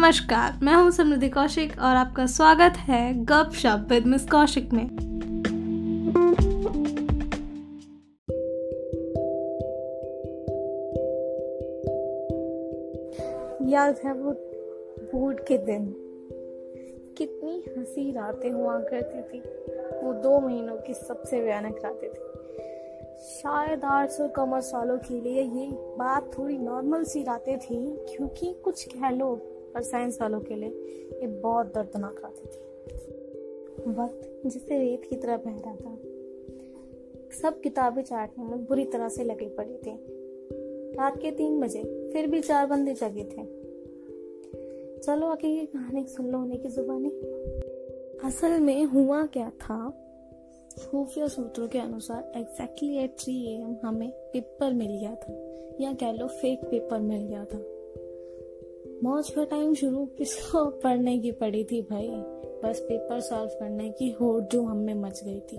नमस्कार, मैं हूँ समृद्धि कौशिक और आपका स्वागत है गप शप विद मिस कौशिक में। याद है वो बोर्ड के दिन। कितनी हँसी रातें हुआ करती थी। वो दो महीनों की सबसे भयानक रातें थी। शायद आठ सौ कमर सालों के लिए ये बात थोड़ी नॉर्मल सी रातें थी, क्योंकि कुछ कह लो। पर साइंस वालों के लिए ये बहुत दर्दनाक रातें थी। वक्त जिसे रेत की तरह बह रहा था। सब किताबें चाटने में बुरी तरह से लगे पड़े थे। रात के तीन बजे फिर भी चार बंदे जगे थे। चलो आगे ये कहानी सुन लो उन्हीं की जुबानी। असल में हुआ क्या था? खुफिया सूत्रों के अनुसार एग्जैक्टली एट थ्री एम हमें पेपर मिल गया था। या कह लो फेक पेपर मिल गया था। मौज का टाइम शुरू किसको पढ़ने की पड़ी थी भाई। बस पेपर सॉल्व करने की होड़ जो हम में मच गई थी।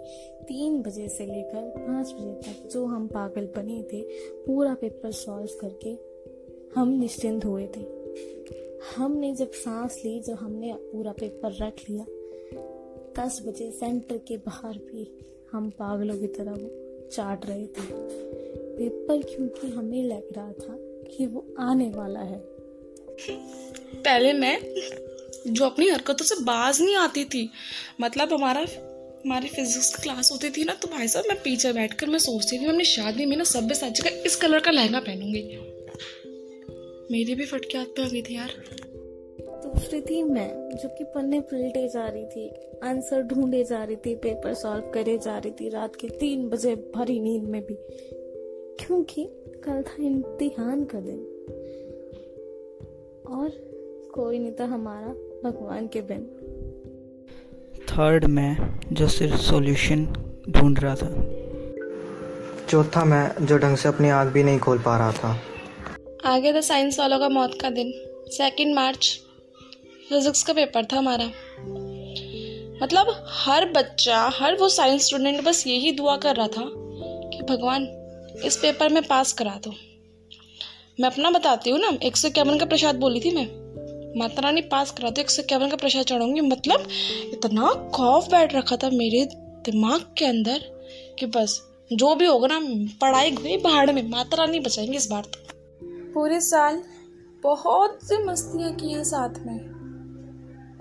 तीन बजे से लेकर पाँच बजे तक जो हम पागल बने थे, पूरा पेपर सॉल्व करके हम निश्चिंत हुए थे। हमने जब सांस ली, जब हमने पूरा पेपर रख लिया, दस बजे सेंटर के बाहर भी हम पागलों की तरह वो चाट रहे थे। पेपर क्योंकि हमें लग रहा था कि वो आने वाला है। पहले मैं जो अपनी हरकतों से बाज नहीं आती थी मतलब हमारा हमारी फिजिक्स की क्लास होती थी ना तो भाई साहब मैं पीछे बैठकर मैं सोचती थी मैं अपनी शादी में ना सभ्य साची का इस कलर का लहंगा पहनूँगी। मेरी भी फटके हाथ पे आ गई थी यार। दूसरी थी मैं, जो कि पन्ने पलटे जा रही थी आंसर ढूंढे जा रही थी पेपर सॉल्व करे जा रही थी, रात के तीन बजे भरी नींद में भी। क्योंकि कल था इम्तिहान का दिन। और कोई नहीं था हमारा भगवान के बिन। थर्ड मैं जो सिर्फ़ सॉल्यूशन ढूंढ रहा था। चौथा मैं जो ढंग से अपनी आँख भी नहीं खोल पा रहा था। आगे था साइंस वालों का मौत का दिन। सेकंड मार्च फिजिक्स का पेपर था हमारा। मतलब हर बच्चा हर वो साइंस स्टूडेंट बस यही दुआ कर रहा था कि भगवान इस पेपर में पास करा दो। मैं अपना बताती हूँ ना, एक सौ इक्यावन का प्रसाद बोली थी मैं। माता रानी पास करा दो एक सौ इक्यावन का प्रसाद चढ़ाऊँगी। मतलब इतना खौफ बैठ रखा था मेरे दिमाग के अंदर कि बस, जो भी होगा ना, पढ़ाई गई पहाड़ में, माता रानी बचाएँगे इस बार तो। पूरे साल बहुत सी मस्तियाँ की हैं साथ में।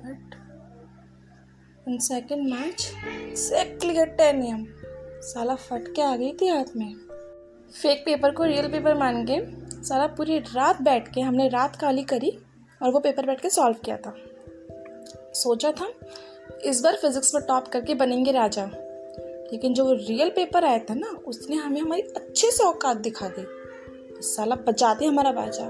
But in second match exactly at ten AM साला फट के आ गई थी हाथ में। फेक पेपर को रियल पेपर मान के साला पूरी रात बैठ के हमने रात काली करी और वो पेपर बैठ के सॉल्व किया था। सोचा था, इस बार फिजिक्स में टॉप करके बनेंगे राजा। लेकिन जो रियल पेपर आया था ना, उसने हमें हमारी अच्छे से औकात दिखा दी। साला बचाते हमारा बाजा